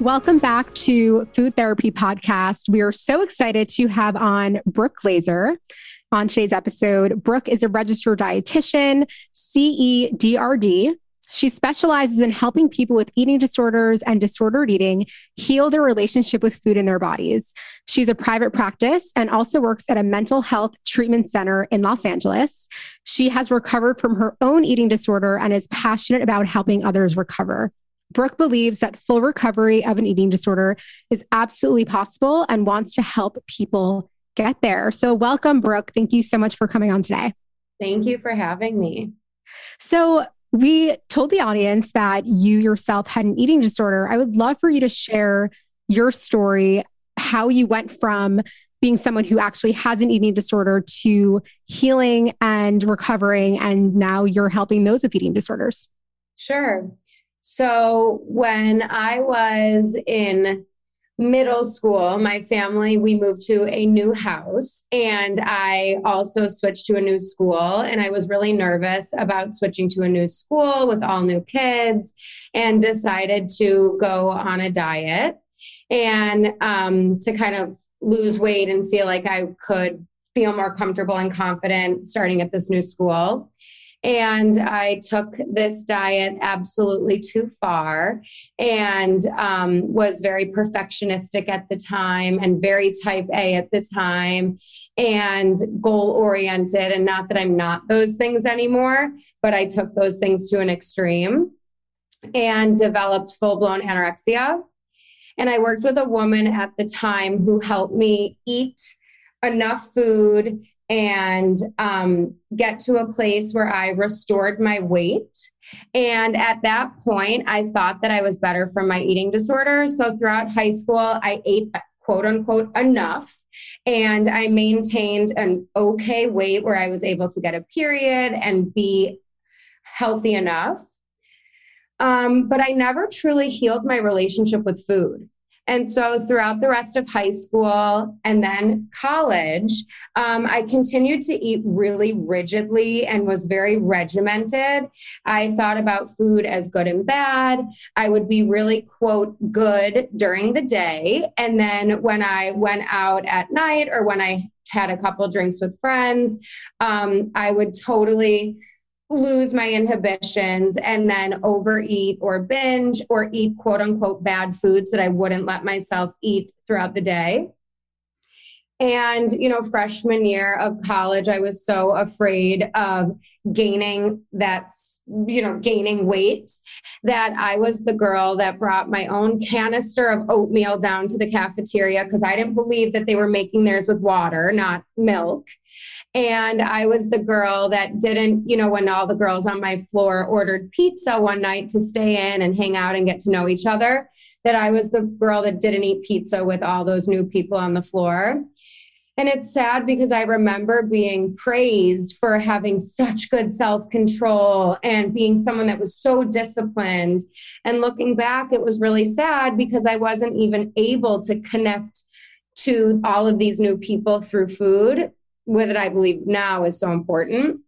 Welcome back to Food Therapy Podcast. We are so excited to have on Brooke Glazer on today's episode. Brooke is a registered dietitian, CEDRD. She specializes in helping people with eating disorders and disordered eating heal their relationship with food in their bodies. She's a private practice and also works at a mental health treatment center in Los Angeles. She has recovered from her own eating disorder and is passionate about helping others recover. Brooke believes that full recovery of an eating disorder is absolutely possible and wants to help people get there. So, welcome, Brooke. Thank you so much for coming on today. Thank you for having me. So, we told the audience that you yourself had an eating disorder. I would love for you to share your story, how you went from being someone who actually has an eating disorder to healing and recovering, and now you're helping those with eating disorders. Sure. So when I was in middle school, my family, we moved to a new house and I also switched to a new school. And I was really nervous about switching to a new school with all new kids and decided to go on a diet and um, to kind of lose weight and feel like I could feel more comfortable and confident starting at this new school. And I took this diet absolutely too far and um, was very perfectionistic at the time and very type A at the time and goal oriented. And not that I'm not those things anymore, but I took those things to an extreme and developed full blown anorexia. And I worked with a woman at the time who helped me eat enough food and um, get to a place where I restored my weight. And at that point, I thought that I was better from my eating disorder. So throughout high school, I ate quote unquote enough. And I maintained an okay weight where I was able to get a period and be healthy enough. Um, but I never truly healed my relationship with food. And so throughout the rest of high school and then college, um, I continued to eat really rigidly and was very regimented. I thought about food as good and bad. I would be really, quote, good during the day. And then when I went out at night or when I had a couple drinks with friends, um, I would totally lose my inhibitions and then overeat or binge or eat quote unquote bad foods that I wouldn't let myself eat throughout the day. And, you know, freshman year of college, I was so afraid of gaining that's, you know, gaining weight that I was the girl that brought my own canister of oatmeal down to the cafeteria because I didn't believe that they were making theirs with water, not milk. And I was the girl that didn't, you know, when all the girls on my floor ordered pizza one night to stay in and hang out and get to know each other, that I was the girl that didn't eat pizza with all those new people on the floor. And it's sad because I remember being praised for having such good self control and being someone that was so disciplined. And looking back, it was really sad because I wasn't even able to connect to all of these new people through food it, I believe now is so important.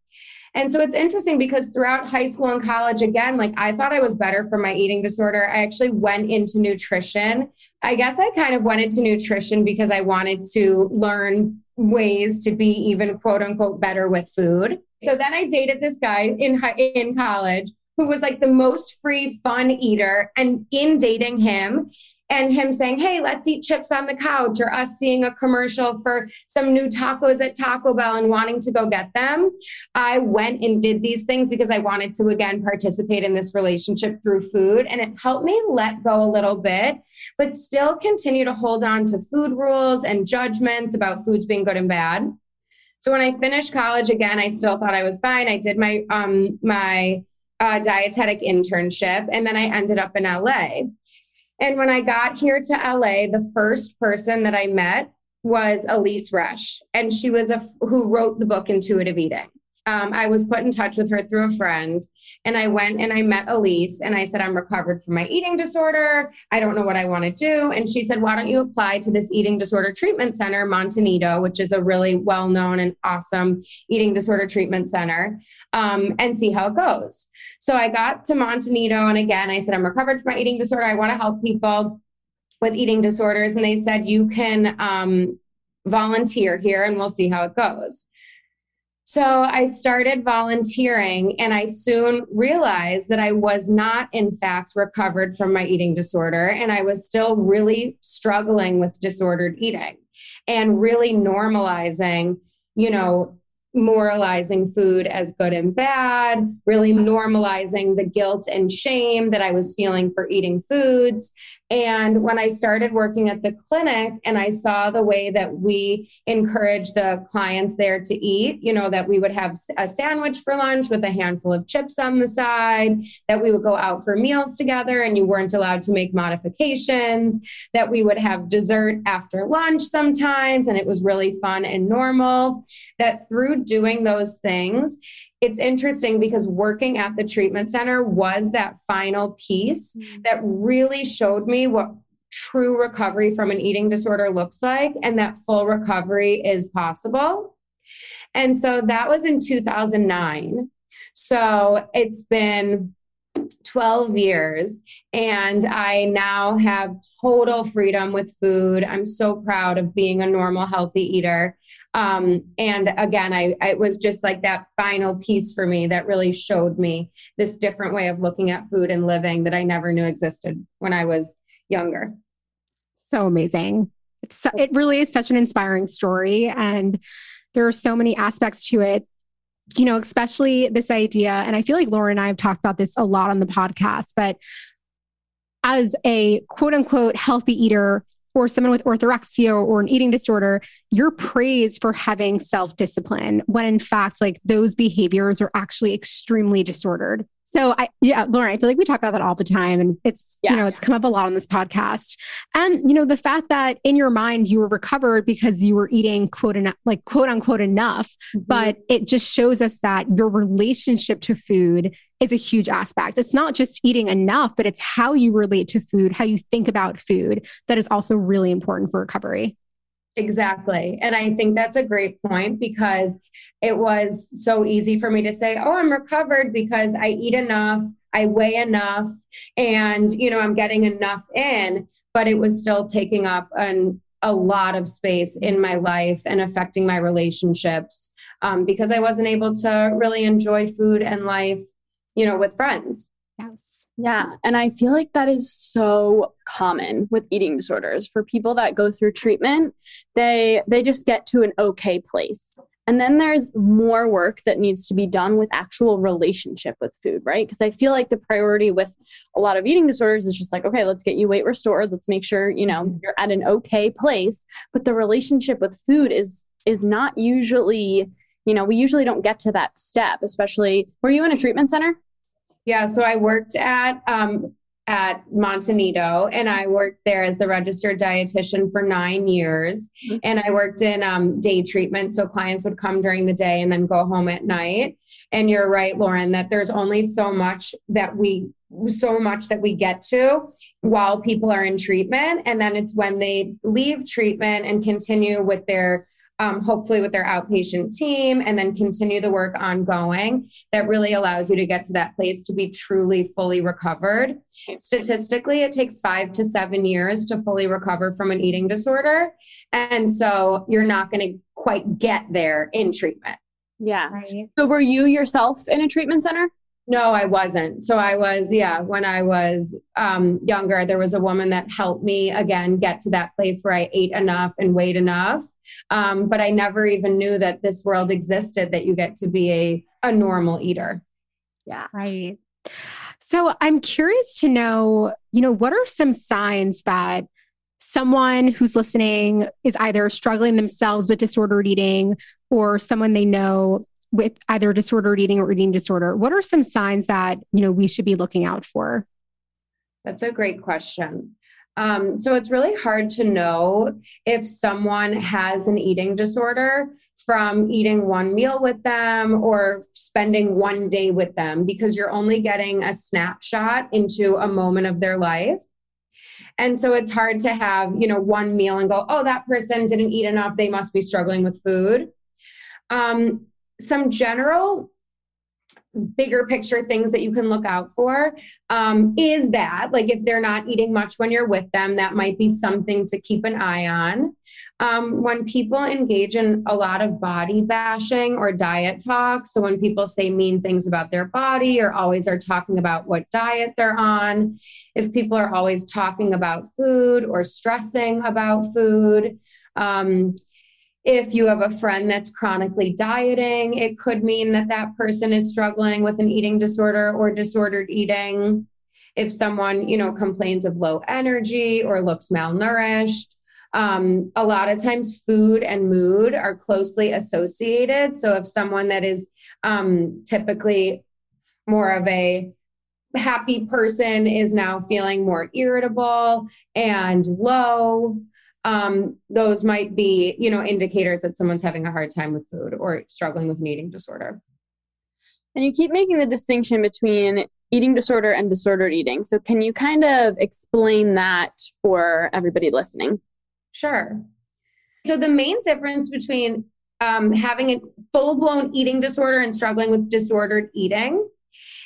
And so it's interesting because throughout high school and college, again, like I thought I was better for my eating disorder. I actually went into nutrition. I guess I kind of went into nutrition because I wanted to learn ways to be even quote unquote better with food. So then I dated this guy in in college who was like the most free, fun eater. And in dating him, and him saying, Hey, let's eat chips on the couch, or us seeing a commercial for some new tacos at Taco Bell and wanting to go get them. I went and did these things because I wanted to again participate in this relationship through food. And it helped me let go a little bit, but still continue to hold on to food rules and judgments about foods being good and bad. So when I finished college again, I still thought I was fine. I did my um my uh, dietetic internship, and then I ended up in LA. And when I got here to LA, the first person that I met was Elyse Resch, and she was a who wrote the book Intuitive Eating um, I was put in touch with her through a friend. And I went and I met Elyse and I said, I'm recovered from my eating disorder. I don't know what I want to do. And she said, Why don't you apply to this eating disorder treatment center, Monte Nido, which is a really well known and awesome eating disorder treatment center, um, and see how it goes. So I got to Monte Nido. And again, I said, I'm recovered from my eating disorder. I want to help people with eating disorders. And they said, You can um, volunteer here and we'll see how it goes. So I started volunteering and I soon realized that I was not, in fact, recovered from my eating disorder. And I was still really struggling with disordered eating and really normalizing, you know, moralizing food as good and bad, really normalizing the guilt and shame that I was feeling for eating foods. And when I started working at the clinic and I saw the way that we encourage the clients there to eat, you know, that we would have a sandwich for lunch with a handful of chips on the side, that we would go out for meals together and you weren't allowed to make modifications, that we would have dessert after lunch sometimes and it was really fun and normal, that through doing those things, it's interesting because working at the treatment center was that final piece mm-hmm. that really showed me what true recovery from an eating disorder looks like and that full recovery is possible. And so that was in 2009. So it's been 12 years and I now have total freedom with food. I'm so proud of being a normal, healthy eater. Um, and again, I, it was just like that final piece for me that really showed me this different way of looking at food and living that I never knew existed when I was younger. So amazing. It's so, it really is such an inspiring story. And there are so many aspects to it you know, especially this idea, and I feel like Laura and I have talked about this a lot on the podcast, but as a quote unquote healthy eater, or someone with orthorexia or an eating disorder, you're praised for having self discipline when in fact, like those behaviors are actually extremely disordered. So I, yeah, Lauren, I feel like we talk about that all the time and it's, yeah. you know, it's come up a lot on this podcast. And, you know, the fact that in your mind you were recovered because you were eating quote, enough, like quote unquote enough, mm-hmm. but it just shows us that your relationship to food is a huge aspect. It's not just eating enough, but it's how you relate to food, how you think about food that is also really important for recovery. Exactly. And I think that's a great point because it was so easy for me to say, oh, I'm recovered because I eat enough, I weigh enough, and, you know, I'm getting enough in, but it was still taking up an, a lot of space in my life and affecting my relationships um, because I wasn't able to really enjoy food and life, you know, with friends. Yes. Yeah. And I feel like that is so common with eating disorders. For people that go through treatment, they they just get to an okay place. And then there's more work that needs to be done with actual relationship with food, right? Because I feel like the priority with a lot of eating disorders is just like, okay, let's get you weight restored. Let's make sure, you know, mm-hmm. you're at an okay place. But the relationship with food is is not usually, you know, we usually don't get to that step, especially were you in a treatment center? Yeah, so I worked at um, at Monte Nido, and I worked there as the registered dietitian for nine years. Mm-hmm. And I worked in um, day treatment, so clients would come during the day and then go home at night. And you're right, Lauren, that there's only so much that we so much that we get to while people are in treatment and then it's when they leave treatment and continue with their um, hopefully with their outpatient team, and then continue the work ongoing that really allows you to get to that place to be truly fully recovered. Statistically, it takes five to seven years to fully recover from an eating disorder. And so you're not going to quite get there in treatment. Yeah. Right. So were you yourself in a treatment center? No, I wasn't. So I was, yeah, when I was um, younger, there was a woman that helped me again get to that place where I ate enough and weighed enough. Um, but I never even knew that this world existed, that you get to be a, a normal eater. Yeah. Right. So I'm curious to know, you know, what are some signs that someone who's listening is either struggling themselves with disordered eating or someone they know with either disordered eating or eating disorder, what are some signs that, you know, we should be looking out for? That's a great question. Um, so it's really hard to know if someone has an eating disorder from eating one meal with them or spending one day with them because you're only getting a snapshot into a moment of their life. And so it's hard to have, you know, one meal and go, oh, that person didn't eat enough. They must be struggling with food. Um, some general bigger picture things that you can look out for um, is that like if they're not eating much when you're with them that might be something to keep an eye on. Um, when people engage in a lot of body bashing or diet talk so when people say mean things about their body or always are talking about what diet they're on if people are always talking about food or stressing about food um, if you have a friend that's chronically dieting, it could mean that that person is struggling with an eating disorder or disordered eating. If someone, you know, complains of low energy or looks malnourished, um, a lot of times food and mood are closely associated. So if someone that is um, typically more of a happy person is now feeling more irritable and low, um, those might be, you know, indicators that someone's having a hard time with food or struggling with an eating disorder. And you keep making the distinction between eating disorder and disordered eating. So, can you kind of explain that for everybody listening? Sure. So, the main difference between um, having a full blown eating disorder and struggling with disordered eating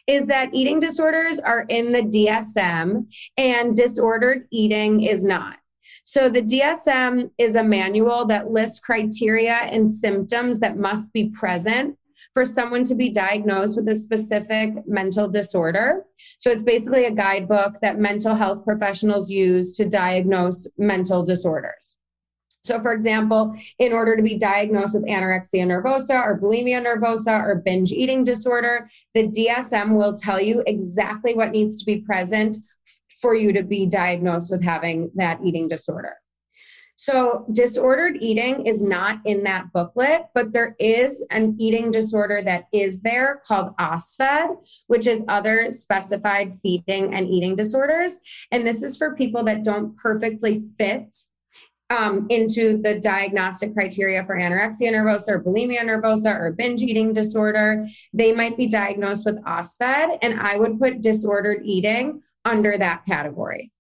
is that eating disorders are in the DSM and disordered eating is not. So the DSM is a manual that lists criteria and symptoms that must be present for someone to be diagnosed with a specific mental disorder. So it's basically a guidebook that mental health professionals use to diagnose mental disorders. So, for example, in order to be diagnosed with anorexia nervosa or bulimia nervosa or binge eating disorder, the DSM will tell you exactly what needs to be present for you to be diagnosed with having that eating disorder. So, disordered eating is not in that booklet, but there is an eating disorder that is there called OSFED, which is other specified feeding and eating disorders. And this is for people that don't perfectly fit um, into the diagnostic criteria for anorexia nervosa or bulimia nervosa or binge eating disorder. They might be diagnosed with OSFED, and I would put disordered eating under that category.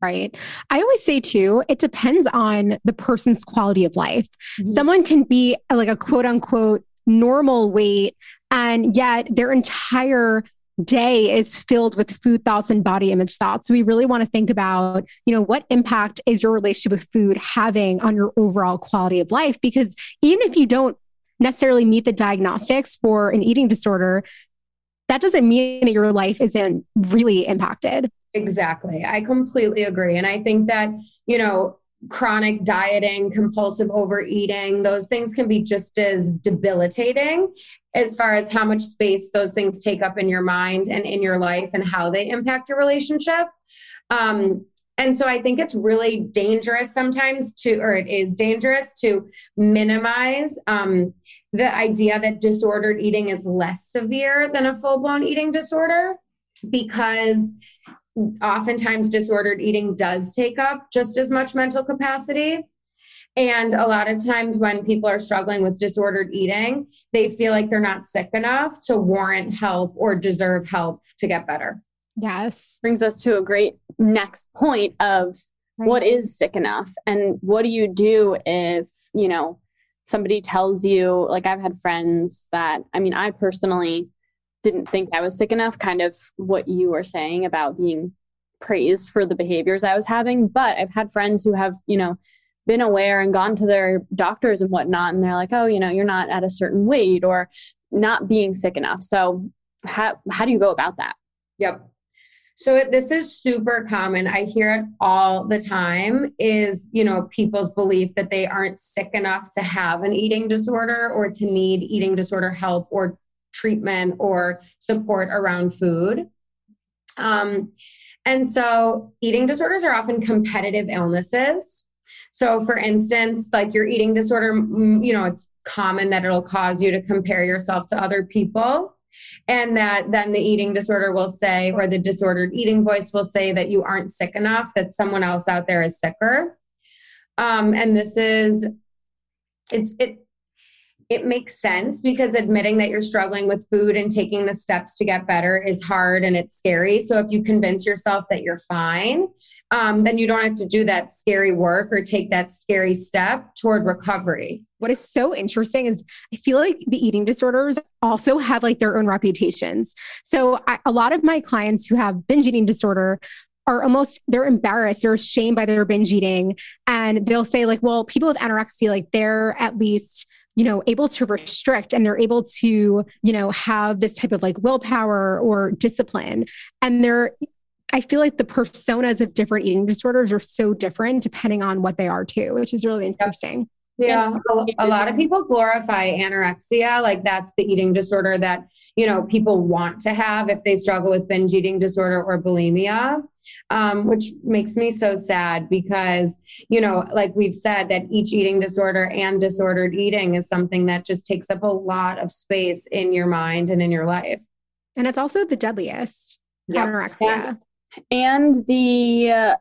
Right. I always say too, it depends on the person's quality of life. Mm-hmm. Someone can be like a quote unquote normal weight, and yet their entire day is filled with food thoughts and body image thoughts. So we really want to think about, you know, what impact is your relationship with food having on your overall quality of life? Because even if you don't necessarily meet the diagnostics for an eating disorder, that doesn't mean that your life isn't really impacted. Exactly. I completely agree. And I think that, you know, chronic dieting, compulsive overeating, those things can be just as debilitating as far as how much space those things take up in your mind and in your life and how they impact your relationship. Um, and so I think it's really dangerous sometimes to, or it is dangerous to minimize um, the idea that disordered eating is less severe than a full blown eating disorder because oftentimes disordered eating does take up just as much mental capacity. And a lot of times when people are struggling with disordered eating, they feel like they're not sick enough to warrant help or deserve help to get better. Yes. Brings us to a great next point of right. what is sick enough and what do you do if, you know, somebody tells you, like I've had friends that, I mean, I personally didn't think I was sick enough, kind of what you were saying about being praised for the behaviors I was having. But I've had friends who have, you know, been aware and gone to their doctors and whatnot, and they're like, oh, you know, you're not at a certain weight or not being sick enough. So, how, how do you go about that? Yep. So this is super common. I hear it all the time is, you know, people's belief that they aren't sick enough to have an eating disorder or to need eating disorder help or treatment or support around food. Um, And so eating disorders are often competitive illnesses. So, for instance, like your eating disorder, you know, it's common that it'll cause you to compare yourself to other people. And that then the eating disorder will say, or the disordered eating voice will say that you aren't sick enough, that someone else out there is sicker. Um, and this is, it, it, it makes sense because admitting that you're struggling with food and taking the steps to get better is hard and it's scary. So if you convince yourself that you're fine, um, then you don't have to do that scary work or take that scary step toward recovery. What is so interesting is I feel like the eating disorders also have like their own reputations. So I, a lot of my clients who have binge eating disorder are almost they're embarrassed they're ashamed by their binge eating and they'll say like well people with anorexia like they're at least you know able to restrict and they're able to you know have this type of like willpower or discipline and they're I feel like the personas of different eating disorders are so different depending on what they are too, which is really interesting. Yeah, a lot of people glorify anorexia. Like that's the eating disorder that, you know, people want to have if they struggle with binge eating disorder or bulimia um, which makes me so sad because, you know, like we've said, that each eating disorder and disordered eating is something that just takes up a lot of space in your mind and in your life. And it's also the deadliest yep. anorexia. And, and the uh,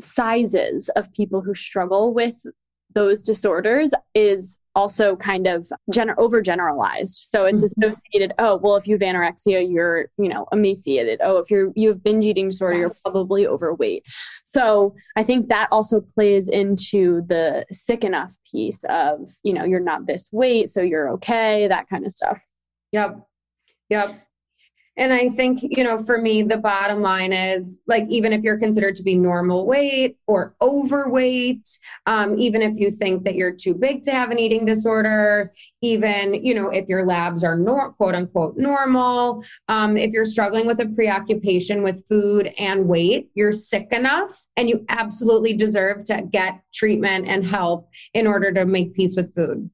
sizes of people who struggle with those disorders is also kind of gen- overgeneralized. So it's mm-hmm. associated, oh, well, if you have anorexia, you're, you know, emaciated. Oh, if you're you have binge eating disorder, yes. you're probably overweight. So I think that also plays into the sick enough piece of, you know, you're not this weight, so you're okay, that kind of stuff. Yep. Yep. And I think, you know, for me, the bottom line is like, even if you're considered to be normal weight or overweight, um, even if you think that you're too big to have an eating disorder, even, you know, if your labs are nor- quote unquote normal, um, if you're struggling with a preoccupation with food and weight, you're sick enough and you absolutely deserve to get treatment and help in order to make peace with food.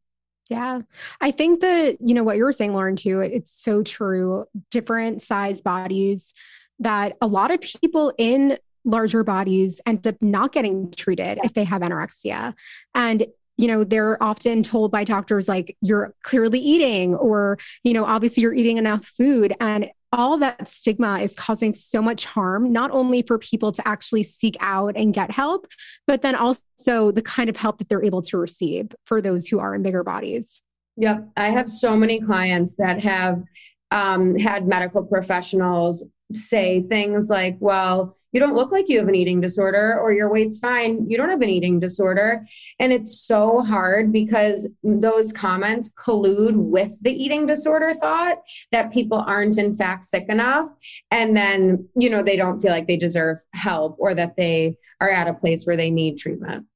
Yeah. I think that, you know, what you were saying, Lauren, too, it's so true. Different size bodies that a lot of people in larger bodies end up not getting treated if they have anorexia. And you know they're often told by doctors like you're clearly eating or you know obviously you're eating enough food and all that stigma is causing so much harm, not only for people to actually seek out and get help, but then also the kind of help that they're able to receive for those who are in bigger bodies. Yep. I have so many clients that have um, had medical professionals say things like, well, you don't look like you have an eating disorder or your weight's fine. You don't have an eating disorder. And it's so hard because those comments collude with the eating disorder thought that people aren't in fact sick enough. And then you know they don't feel like they deserve help or that they are at a place where they need treatment.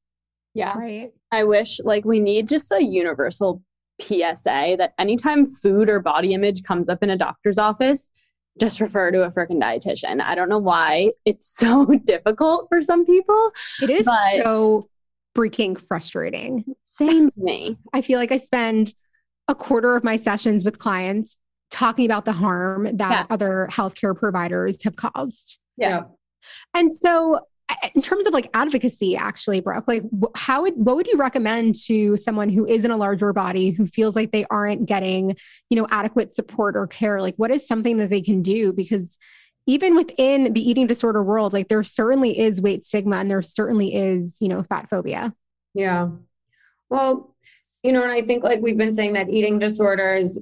Yeah. Right. I wish like we need just a universal PSA that anytime food or body image comes up in a doctor's office, just refer to a freaking dietitian. I don't know why it's so difficult for some people. It is so freaking frustrating. Same to me. I feel like I spend a quarter of my sessions with clients talking about the harm that yeah. other healthcare providers have caused. Yeah. And so in terms of like advocacy actually brooke like how would what would you recommend to someone who is in a larger body who feels like they aren't getting you know adequate support or care? Like what is something that they can do? Because even within the eating disorder world like there certainly is weight stigma and there certainly is you know fat phobia. Yeah. Well you know and i think like we've been saying that eating disorders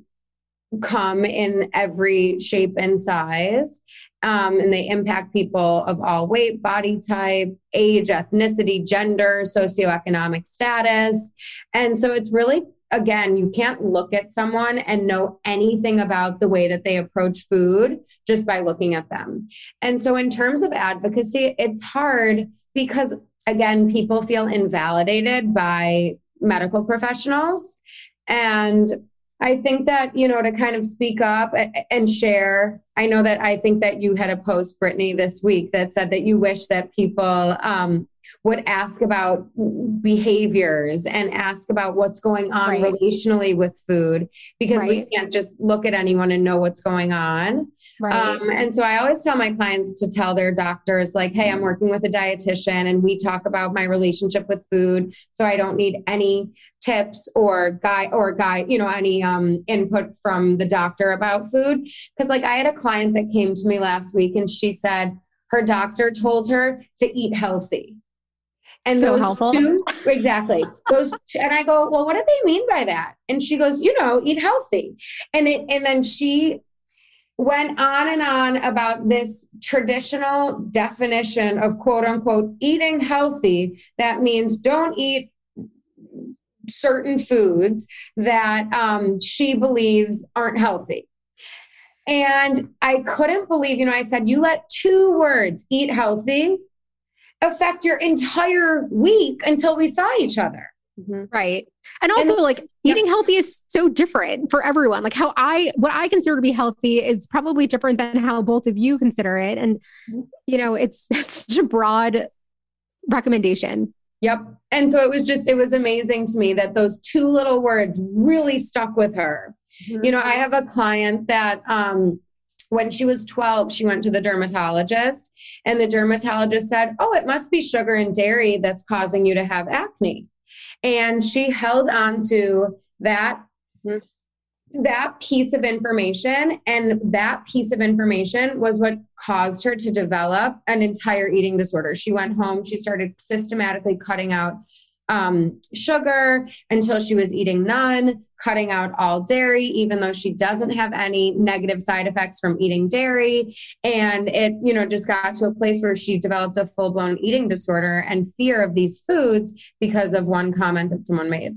come in every shape and size um, and they impact people of all weight, body type, age, ethnicity, gender, socioeconomic status. And so it's really, again, you can't look at someone and know anything about the way that they approach food just by looking at them. And so, in terms of advocacy, it's hard because, again, people feel invalidated by medical professionals. And I think that, you know, to kind of speak up and share. I know that I think that you had a post, Brittany, this week that said that you wish that people um, would ask about behaviors and ask about what's going on Right. relationally with food because we can't just look at anyone and know what's going on. Right. Um, and so I always tell my clients to tell their doctors, like, hey, I'm working with a dietitian and we talk about my relationship with food. So I don't need any tips or guide or guide, you know, any um, input from the doctor about food. Cause like I had a client that came to me last week and she said her doctor told her to eat healthy. And So helpful. two, exactly. Those, and I go, well, what do they mean by that? And she goes, you know, eat healthy. And it, and then she went on and on about this traditional definition of quote unquote eating healthy. That means don't eat certain foods that um, she believes aren't healthy. And I couldn't believe, you know, I said, you let two words, eat healthy, affect your entire week until we saw each other. Mhm. Right. And also, like, eating healthy is so different for everyone. Like, how I, what I consider to be healthy is probably different than how both of you consider it. And, you know, it's, it's such a broad recommendation. Yep. And so it was just, it was amazing to me that those two little words really stuck with her. You know, I have a client that um, when she was 12, she went to the dermatologist, and the dermatologist said, Oh, it must be sugar and dairy that's causing you to have acne. And she held on to that. Mhm. That piece of information and that piece of information was what caused her to develop an entire eating disorder. She went home, she started systematically cutting out um, sugar until she was eating none, cutting out all dairy, even though she doesn't have any negative side effects from eating dairy. And it, you know, just got to a place where she developed a full blown eating disorder and fear of these foods because of one comment that someone made.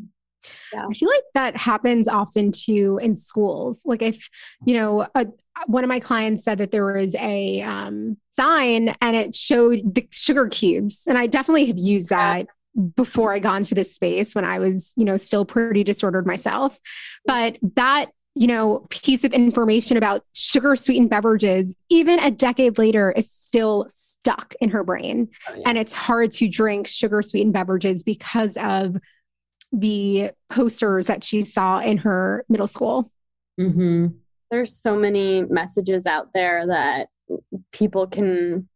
I feel like that happens often too in schools. Like if, you know, a, one of my clients said that there was a um, sign and it showed the sugar cubes. And I definitely have used that before I got into this space when I was, you know, still pretty disordered myself. But that, you know, piece of information about sugar sweetened beverages, even a decade later, is still stuck in her brain. Oh, yeah. And it's hard to drink sugar sweetened beverages because of the posters that she saw in her middle school. Mm-hmm. there's so many messages out there that people can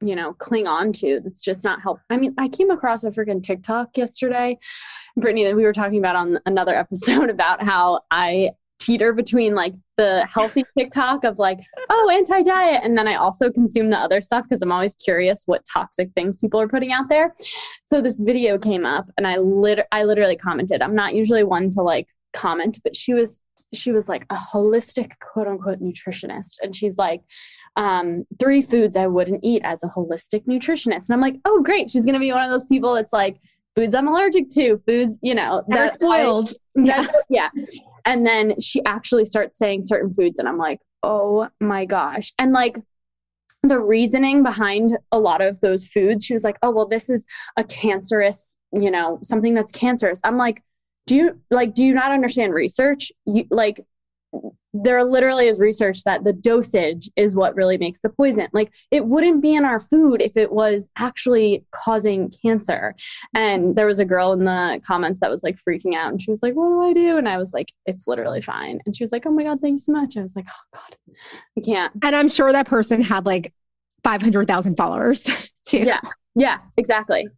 you know cling on to. That's just not help i mean i came across a freaking tiktok yesterday brittany that we were talking about on another episode about how i teeter between like the healthy tiktok of like oh anti-diet and then i also consume the other stuff because i'm always curious what toxic things people are putting out there. So this video came up and i lit- i literally commented. I'm not usually one to like comment but she was she was like a holistic quote unquote nutritionist and she's like um, three foods i wouldn't eat as a holistic nutritionist and i'm like oh great she's going to be one of those people that's like foods i'm allergic to foods you know That are I- spoiled. yeah. yeah. And then she actually starts saying certain foods, and I'm like, oh my gosh. And like the reasoning behind a lot of those foods, she was like, oh, well, this is a cancerous, you know, something that's cancerous. I'm like, do you like, do you not understand research? You like, there literally is research that the dosage is what really makes the poison. Like it wouldn't be in our food if it was actually causing cancer. And there was a girl in the comments that was like freaking out and she was like, What do I do? And I was like, It's literally fine. And she was like, Oh my God, thanks so much. I was like, Oh God, I can't. And I'm sure that person had like 500,000 followers too. Yeah. Yeah, exactly.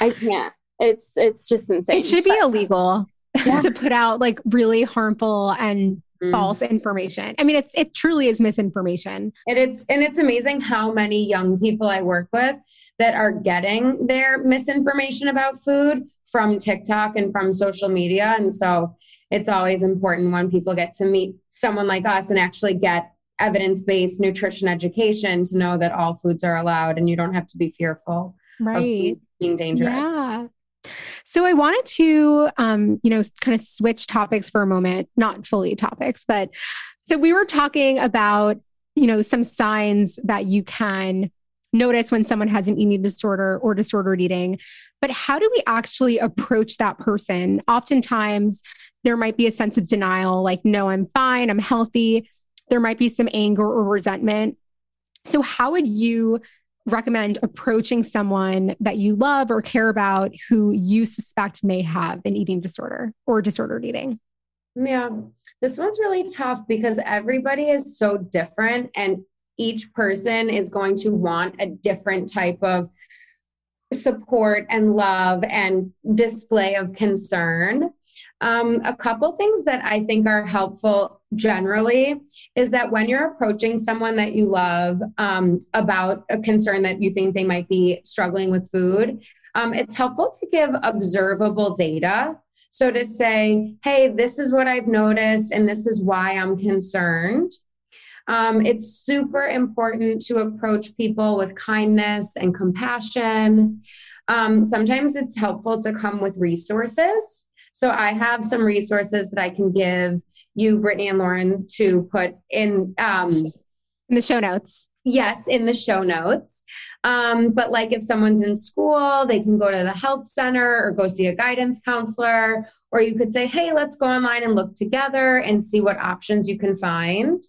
I can't. It's it's just insane. It should be But- illegal Yeah. to put out like really harmful and Mm. false information. I mean, it's it truly is misinformation. And it's and it's amazing how many young people I work with that are getting their misinformation about food from TikTok and from social media. And so it's always important when people get to meet someone like us and actually get evidence-based nutrition education to know that all foods are allowed and you don't have to be fearful of food being dangerous. Yeah. So I wanted to, um, you know, kind of switch topics for a moment, not fully topics, but so we were talking about, you know, some signs that you can notice when someone has an eating disorder or disordered eating. But how do we actually approach that person? Oftentimes, there might be a sense of denial, like, no, I'm fine, I'm healthy. There might be some anger or resentment. So, how would you recommend approaching someone that you love or care about who you suspect may have an eating disorder or disordered eating? Yeah, this one's really tough because everybody is so different and each person is going to want a different type of support and love and display of concern. Um, a couple things that I think are helpful generally is that when you're approaching someone that you love um, about a concern that you think they might be struggling with food, um, it's helpful to give observable data. So to say, hey, this is what I've noticed and this is why I'm concerned. Um, it's super important to approach people with kindness and compassion. Um, sometimes it's helpful to come with resources. So I have some resources that I can give you, Brittany and Lauren, to put in um, in the show notes. Yes, in the show notes. Um, but like if someone's in school, they can go to the health center or go see a guidance counselor. Or you could say, hey, let's go online and look together and see what options you can find.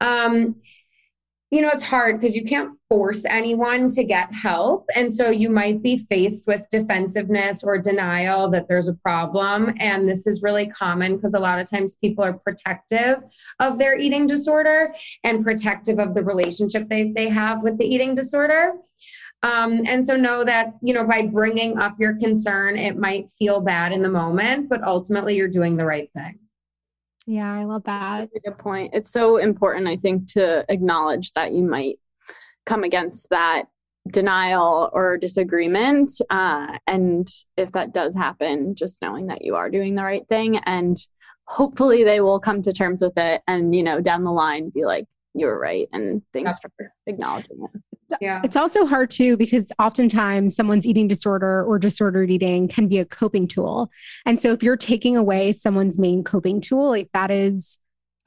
Um, you know, it's hard because you can't force anyone to get help. And so you might be faced with defensiveness or denial that there's a problem. And this is really common because a lot of times people are protective of their eating disorder and protective of the relationship they, they have with the eating disorder. Um, and so know that, you know, by bringing up your concern, it might feel bad in the moment, but ultimately you're doing the right thing. Yeah, I love that. Good point. It's so important, I think, to acknowledge that you might come against that denial or disagreement. Uh, and if that does happen, just knowing that you are doing the right thing and hopefully they will come to terms with it and, you know, down the line be like, you're right. And thanks for acknowledging it yeah. It's also hard too because oftentimes someone's eating disorder or disordered eating can be a coping tool. And so if you're taking away someone's main coping tool, like that is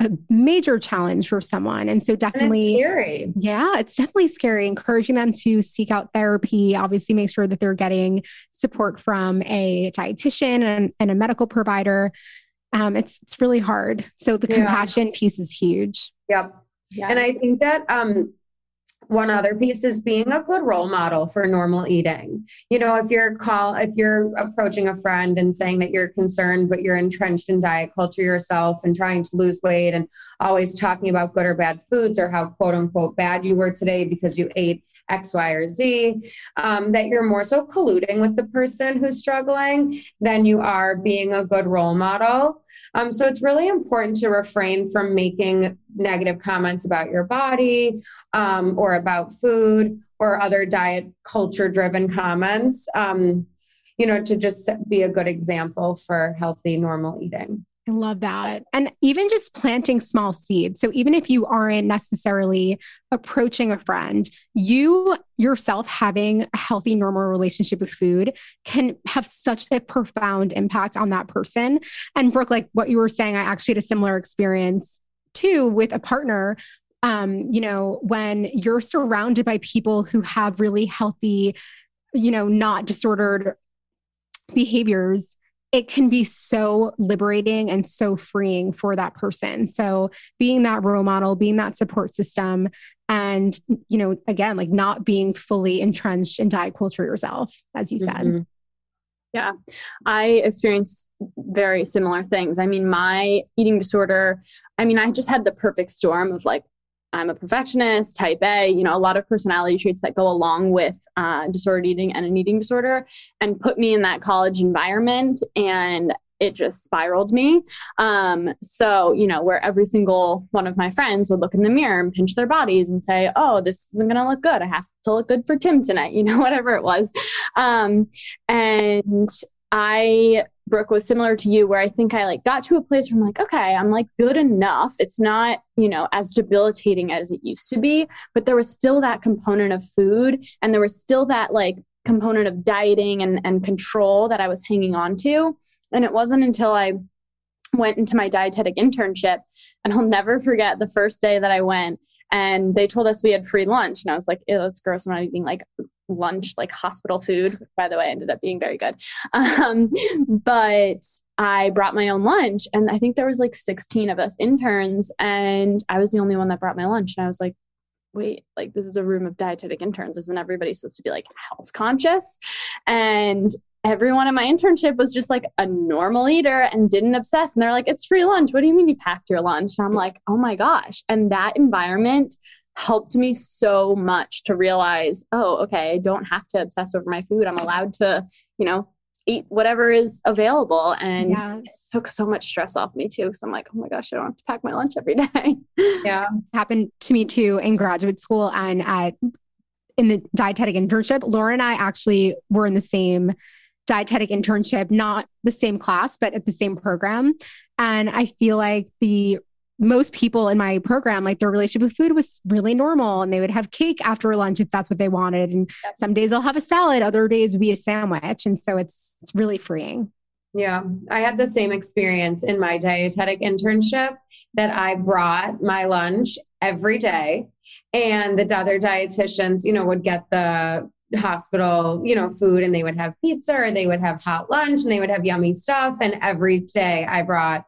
a major challenge for someone. And so definitely and scary. Yeah, it's definitely scary. Encouraging them to seek out therapy, obviously make sure that they're getting support from a dietitian and, and a medical provider. Um, it's it's really hard. So the yeah. compassion piece is huge. Yep. Yeah. And I think that um one other piece is being a good role model for normal eating. You know, if you're call if you're approaching a friend and saying that you're concerned but you're entrenched in diet culture yourself and trying to lose weight and always talking about good or bad foods or how quote unquote bad you were today because you ate X, Y, or Z, um, that you're more so colluding with the person who's struggling than you are being a good role model. Um, so it's really important to refrain from making negative comments about your body um, or about food or other diet culture driven comments. Um, you know, to just be a good example for healthy, normal eating. I love that. And even just planting small seeds. So even if you aren't necessarily approaching a friend, you yourself having a healthy, normal relationship with food can have such a profound impact on that person. And Brooke, like what you were saying, I actually had a similar experience too with a partner um, you know, when you're surrounded by people who have really healthy, you know, not disordered behaviors, it can be so liberating and so freeing for that person. So being that role model, being that support system, and you know, again, like not being fully entrenched in diet culture yourself, as you said. Yeah, I experienced very similar things. I mean, my eating disorder, I mean, I just had the perfect storm of like I'm a perfectionist, type A, you know, a lot of personality traits that go along with uh, disordered eating and an eating disorder, and put me in that college environment. And it just spiraled me. Um, so, you know, where every single one of my friends would look in the mirror and pinch their bodies and say, oh, this isn't going to look good. I have to look good for Tim tonight, you know, whatever it was. Um, and I Brooke was similar to you where I think I like got to a place where I'm like, okay, I'm like good enough. It's not, you know, as debilitating as it used to be, but there was still that component of food and there was still that like component of dieting and, and control that I was hanging on to. And it wasn't until I went into my dietetic internship and I'll never forget the first day that I went and they told us we had free lunch and I was like, that's gross. I'm not eating like lunch, like hospital food. By the way, ended up being very good. Um, but I brought my own lunch, and I think there was like 16 of us interns, and I was the only one that brought my lunch. And I was like, wait, like this is a room of dietetic interns. Isn't everybody supposed to be like health conscious? And everyone in my internship was just like a normal eater and didn't obsess. And they're like, it's free lunch. What do you mean you packed your lunch? And I'm like, oh my gosh. And that environment helped me so much to realize, oh, okay, I don't have to obsess over my food. I'm allowed to, you know, eat whatever is available. And yes. took so much stress off me too. Cause I'm like, oh my gosh, I don't have to pack my lunch every day. yeah. Happened to me too in graduate school and at in the dietetic internship. Laura and I actually were in the same dietetic internship, not the same class, but at the same program. And I feel like the most people in my program, like their relationship with food was really normal and they would have cake after lunch if that's what they wanted. And some days they'll have a salad, other days would be a sandwich. And so it's it's really freeing. Yeah, I had the same experience in my dietetic internship that I brought my lunch every day and the other dietitians, you know, would get the hospital, you know, food and they would have pizza or they would have hot lunch and they would have yummy stuff and every day I brought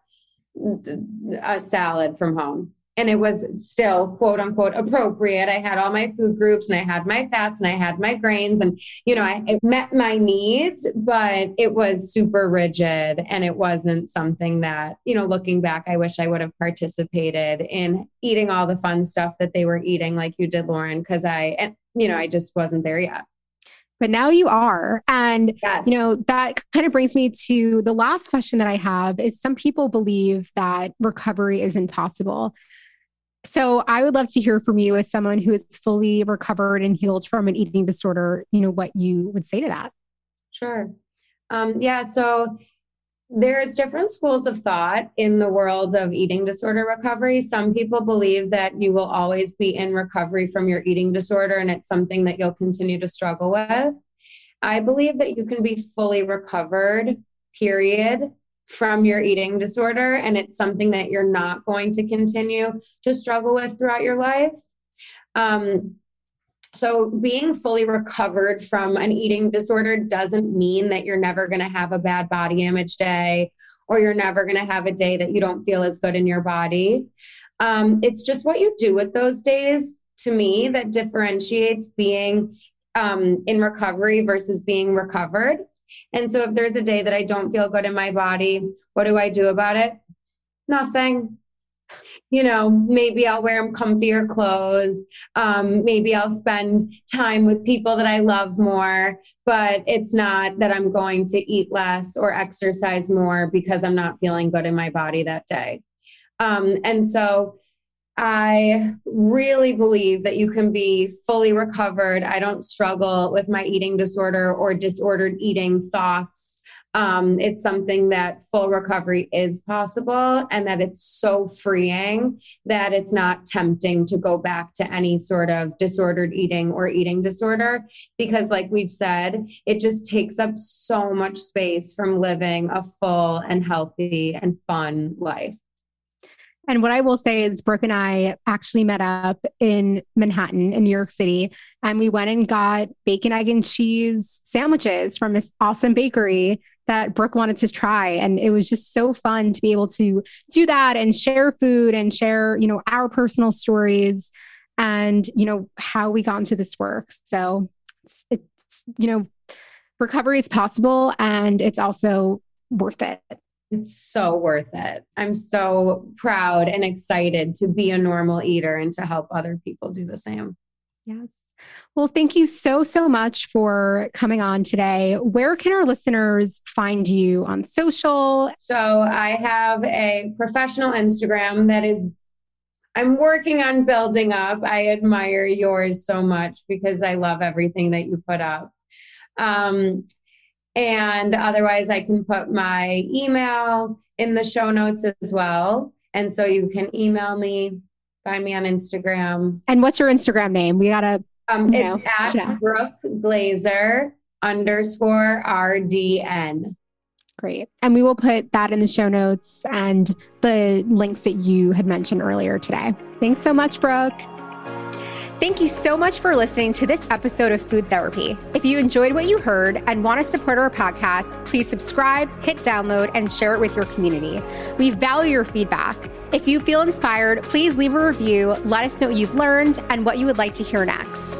a salad from home and it was still quote unquote appropriate. I had all my food groups and I had my fats and I had my grains and you know, I, it met my needs, but it was super rigid and it wasn't something that, you know, looking back, I wish I would have participated in eating all the fun stuff that they were eating like you did, Lauren, because I, and, you know, I just wasn't there yet but now you are. And, yes. you know, that kind of brings me to the last question that I have is some people believe that recovery is impossible. So I would love to hear from you as someone who is fully recovered and healed from an eating disorder, you know, what you would say to that. Sure. Um, yeah. So there's different schools of thought in the world of eating disorder recovery. Some people believe that you will always be in recovery from your eating disorder and it's something that you'll continue to struggle with. I believe that you can be fully recovered, period, from your eating disorder, and it's something that you're not going to continue to struggle with throughout your life. Um, so, being fully recovered from an eating disorder doesn't mean that you're never going to have a bad body image day or you're never going to have a day that you don't feel as good in your body. Um, it's just what you do with those days to me that differentiates being um, in recovery versus being recovered. And so, if there's a day that I don't feel good in my body, what do I do about it? Nothing you know, maybe I'll wear comfier clothes. Um, maybe I'll spend time with people that I love more, but it's not that I'm going to eat less or exercise more because I'm not feeling good in my body that day. Um, and so I really believe that you can be fully recovered. I don't struggle with my eating disorder or disordered eating thoughts um, it's something that full recovery is possible and that it's so freeing that it's not tempting to go back to any sort of disordered eating or eating disorder because like we've said it just takes up so much space from living a full and healthy and fun life. And what I will say is, Brooke and I actually met up in Manhattan, in New York City, and we went and got bacon, egg, and cheese sandwiches from this awesome bakery that Brooke wanted to try. And it was just so fun to be able to do that and share food and share, you know, our personal stories and, you know, how we got into this work. So it's, it's you know, recovery is possible and it's also worth it. It's so worth it. I'm so proud and excited to be a normal eater and to help other people do the same. Yes. Well, thank you so, so much for coming on today. Where can our listeners find you on social? So, I have a professional Instagram that is, I'm working on building up. I admire yours so much because I love everything that you put up. Um, and otherwise, I can put my email in the show notes as well. And so you can email me, find me on Instagram. And what's your Instagram name? We got to. Um, it's know, at yeah. Brooke Glazer underscore RDN. Great. And we will put that in the show notes and the links that you had mentioned earlier today. Thanks so much, Brooke. Thank you so much for listening to this episode of Food Therapy. If you enjoyed what you heard and want to support our podcast, please subscribe, hit download, and share it with your community. We value your feedback. If you feel inspired, please leave a review. Let us know what you've learned and what you would like to hear next.